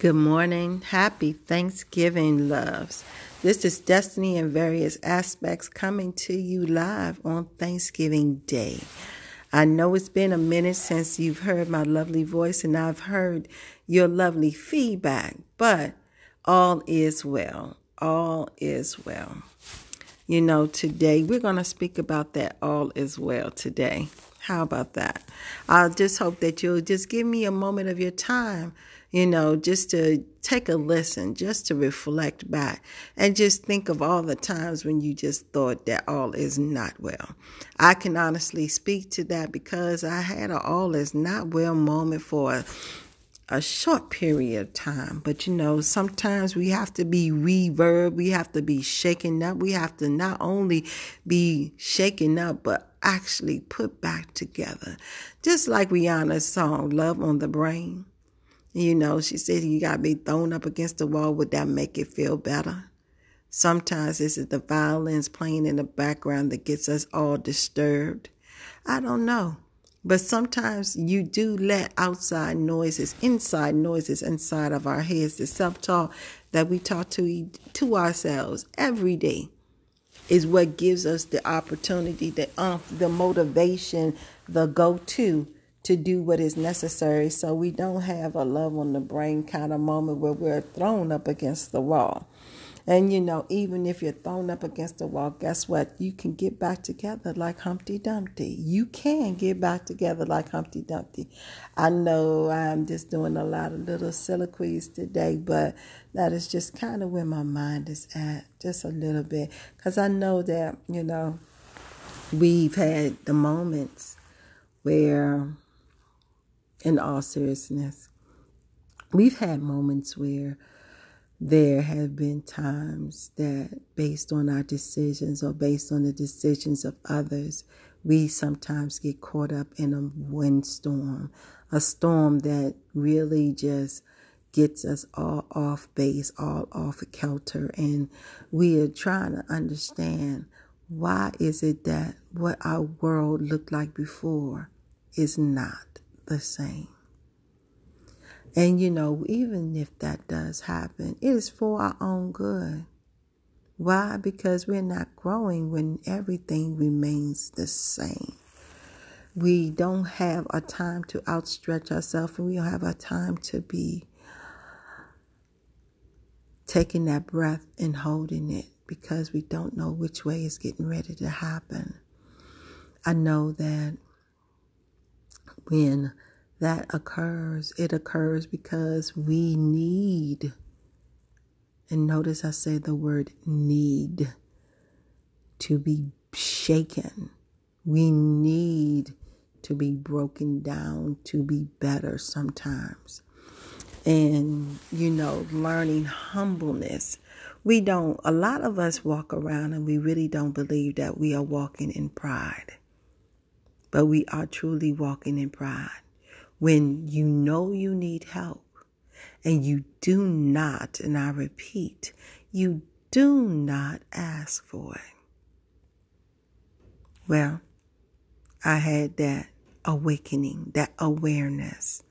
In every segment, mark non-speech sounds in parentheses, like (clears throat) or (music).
Good morning. Happy Thanksgiving, loves. This is Destiny in various aspects coming to you live on Thanksgiving Day. I know it's been a minute since you've heard my lovely voice and I've heard your lovely feedback, but all is well. All is well. You know, today we're going to speak about that all as well today. How about that? I just hope that you'll just give me a moment of your time you know, just to take a listen, just to reflect back and just think of all the times when you just thought that all is not well. I can honestly speak to that because I had an all is not well moment for a, short period of time. But you know, sometimes we have to be reverb, we have to be shaken up, we have to not only be shaken up, but actually put back together. Just like Rihanna's song, Love on the Brain. You know, she said you got to be thrown up against the wall. Would that make it feel better? Sometimes it's the violins playing in the background that gets us all disturbed. I don't know. But sometimes you do let outside noises, inside noises inside of our heads, the self-talk that we talk to to ourselves every day is what gives us the opportunity, the um, the motivation, the go-to to do what is necessary so we don't have a love on the brain kind of moment where we're thrown up against the wall. And you know, even if you're thrown up against the wall, guess what? You can get back together like Humpty Dumpty. You can get back together like Humpty Dumpty. I know I'm just doing a lot of little soliloquies today, but that is just kind of where my mind is at, just a little bit. Because I know that, you know, we've had the moments where in all seriousness, we've had moments where there have been times that, based on our decisions or based on the decisions of others, we sometimes get caught up in a windstorm, a storm that really just gets us all off base, all off kilter, and we are trying to understand why is it that what our world looked like before is not the same. And you know, even if that does happen, it is for our own good. Why? Because we're not growing when everything remains the same. We don't have a time to outstretch ourselves, and we don't have a time to be taking that breath and holding it because we don't know which way is getting ready to happen. I know that when that occurs, it occurs because we need, and notice I say the word need, to be shaken. We need to be broken down to be better sometimes. And, you know, learning humbleness. We don't, a lot of us walk around and we really don't believe that we are walking in pride but we are truly walking in pride. When you know you need help and you do not, and I repeat, you do not ask for it. Well, I had that awakening, that awareness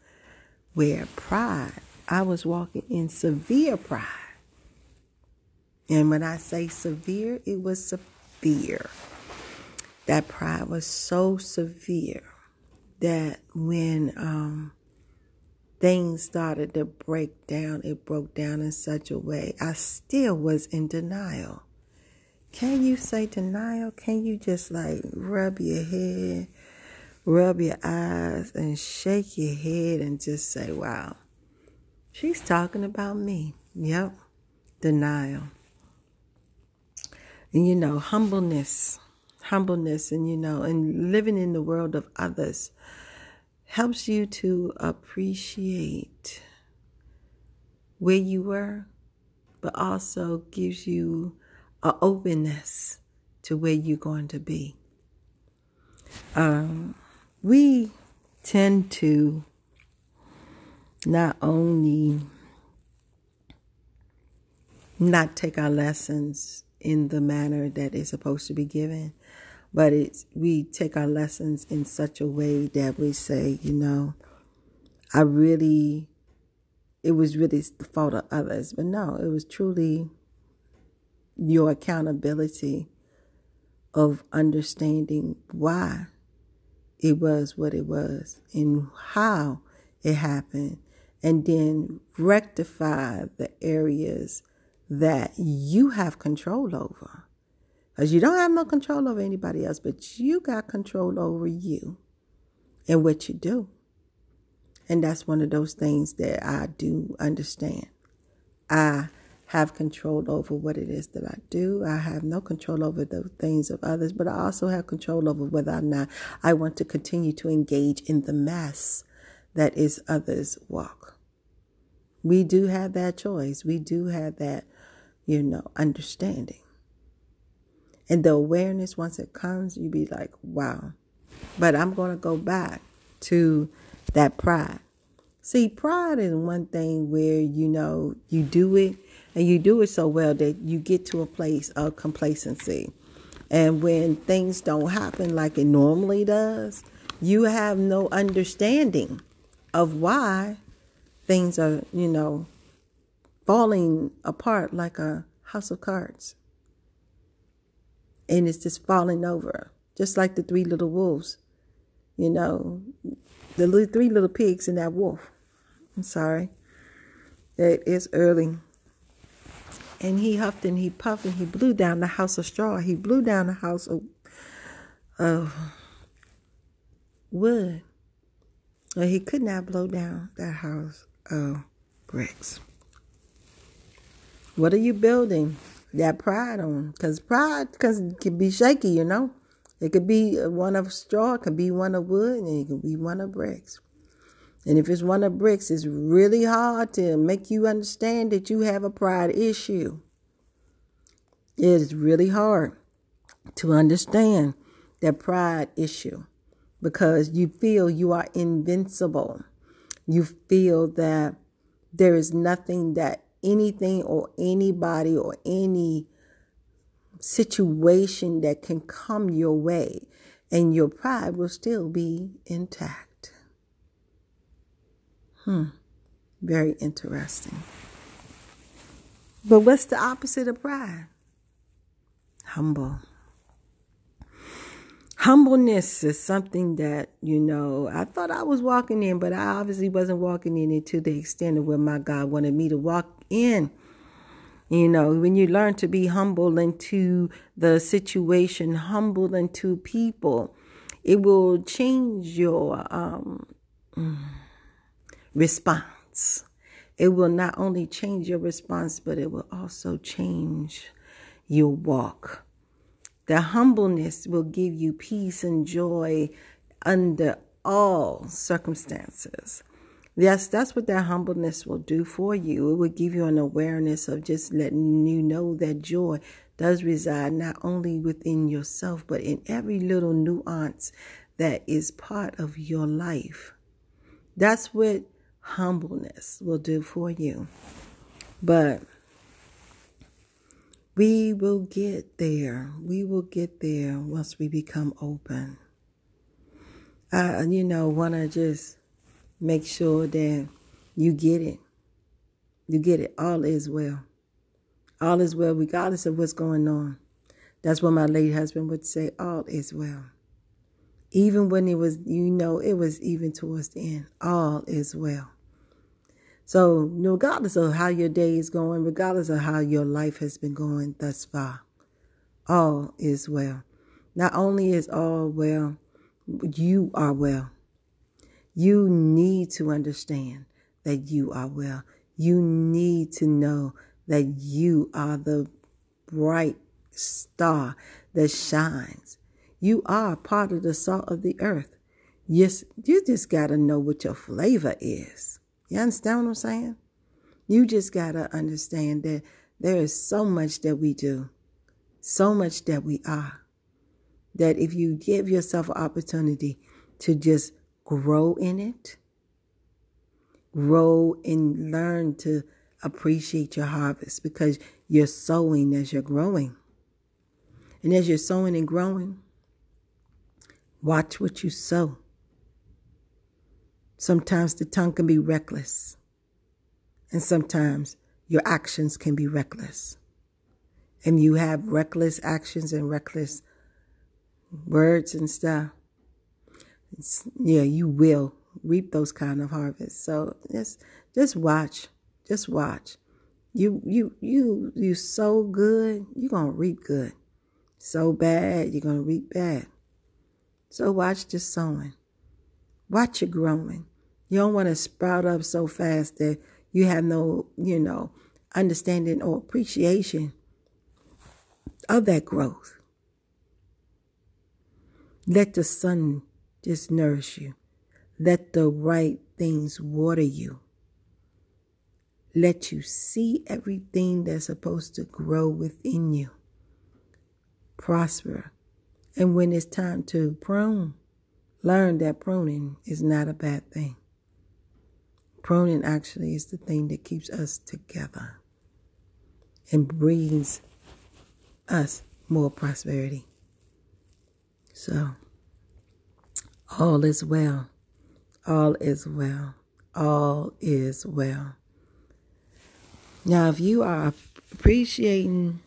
where pride, I was walking in severe pride. And when I say severe, it was severe. That pride was so severe that when um, things started to break down, it broke down in such a way I still was in denial. Can you say denial? Can you just like rub your head, rub your eyes, and shake your head and just say, wow, she's talking about me? Yep, denial. And you know, humbleness humbleness and you know and living in the world of others helps you to appreciate where you were but also gives you an openness to where you're going to be. Um, we tend to not only not take our lessons in the manner that is supposed to be given, but it's we take our lessons in such a way that we say, you know, I really it was really the fault of others. But no, it was truly your accountability of understanding why it was what it was and how it happened, and then rectify the areas that you have control over. Because you don't have no control over anybody else, but you got control over you and what you do. And that's one of those things that I do understand. I have control over what it is that I do. I have no control over the things of others, but I also have control over whether or not I want to continue to engage in the mess that is others' walk. We do have that choice. We do have that, you know, understanding. And the awareness, once it comes, you be like, wow. But I'm going to go back to that pride. See, pride is one thing where you know you do it and you do it so well that you get to a place of complacency. And when things don't happen like it normally does, you have no understanding of why things are, you know, falling apart like a house of cards. And it's just falling over, just like the three little wolves. You know, the little, three little pigs and that wolf. I'm sorry. It is early. And he huffed and he puffed and he blew down the house of straw. He blew down the house of, of wood. Well, he could not blow down that house of bricks. What are you building that pride on? Because pride cause can be shaky, you know. It could be one of straw, it could be one of wood, and it could be one of bricks. And if it's one of bricks, it's really hard to make you understand that you have a pride issue. It is really hard to understand that pride issue because you feel you are invincible. You feel that there is nothing that anything or anybody or any situation that can come your way, and your pride will still be intact. Hmm, very interesting. But what's the opposite of pride? Humble. Humbleness is something that, you know, I thought I was walking in, but I obviously wasn't walking in it to the extent of where my God wanted me to walk in. You know, when you learn to be humble into the situation, humble into people, it will change your um, response. It will not only change your response, but it will also change your walk. The humbleness will give you peace and joy under all circumstances. Yes, that's what that humbleness will do for you. It will give you an awareness of just letting you know that joy does reside not only within yourself, but in every little nuance that is part of your life. That's what humbleness will do for you. But we will get there. We will get there once we become open. I, you know, want to just make sure that you get it. You get it. All is well. All is well, regardless of what's going on. That's what my late husband would say. All is well. Even when it was, you know, it was even towards the end. All is well. So, regardless of how your day is going, regardless of how your life has been going thus far, all is well. Not only is all well, you are well. You need to understand that you are well. You need to know that you are the bright star that shines. You are part of the salt of the earth. Yes, you just got to know what your flavor is. You understand what I'm saying? You just got to understand that there is so much that we do, so much that we are, that if you give yourself an opportunity to just grow in it, grow and learn to appreciate your harvest because you're sowing as you're growing. And as you're sowing and growing, watch what you sow. Sometimes the tongue can be reckless. And sometimes your actions can be reckless. And you have reckless actions and reckless words and stuff. It's, yeah, you will reap those kind of harvests. So just just watch. Just watch. You you you you sow good, you're gonna reap good. Sow bad, you're gonna reap bad. So watch the sowing. Watch it growing. You don't want to sprout up so fast that you have no, you know, understanding or appreciation of that growth. Let the sun just nourish you. Let the right things water you. Let you see everything that's supposed to grow within you. Prosper. And when it's time to prune, learn that pruning is not a bad thing. Pruning actually is the thing that keeps us together and brings us more prosperity. So, all is well. All is well. All is well. Now, if you are appreciating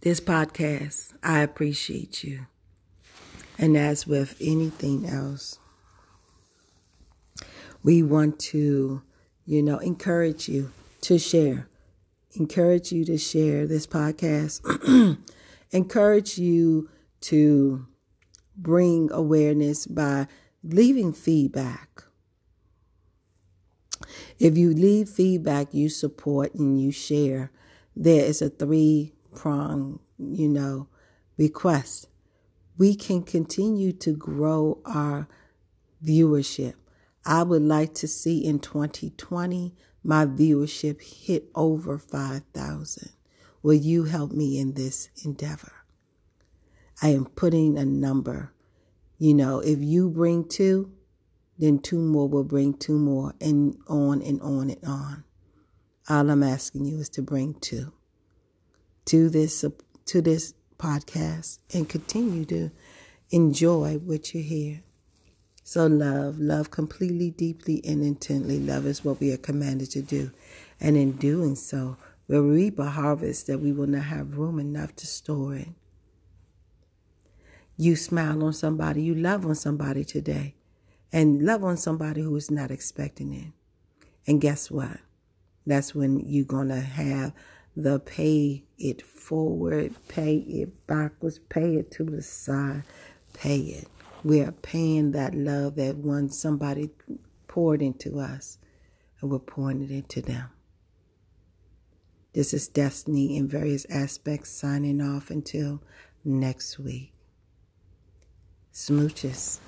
this podcast, I appreciate you. And as with anything else, we want to, you know, encourage you to share. Encourage you to share this podcast. (clears throat) encourage you to bring awareness by leaving feedback. If you leave feedback, you support and you share, there is a three prong, you know, request. We can continue to grow our viewership. I would like to see in 2020 my viewership hit over 5,000. Will you help me in this endeavor? I am putting a number. You know, if you bring two, then two more will bring two more, and on and on and on. All I'm asking you is to bring two to this to this podcast and continue to enjoy what you hear. So love, love completely, deeply, and intently. Love is what we are commanded to do, and in doing so, we'll reap a harvest that we will not have room enough to store it. You smile on somebody, you love on somebody today, and love on somebody who is not expecting it. And guess what? That's when you're going to have the pay it forward, pay it backwards, pay it to the side, pay it. We are paying that love that once somebody poured into us, and we're pouring it into them. This is Destiny in various aspects, signing off until next week. Smooches.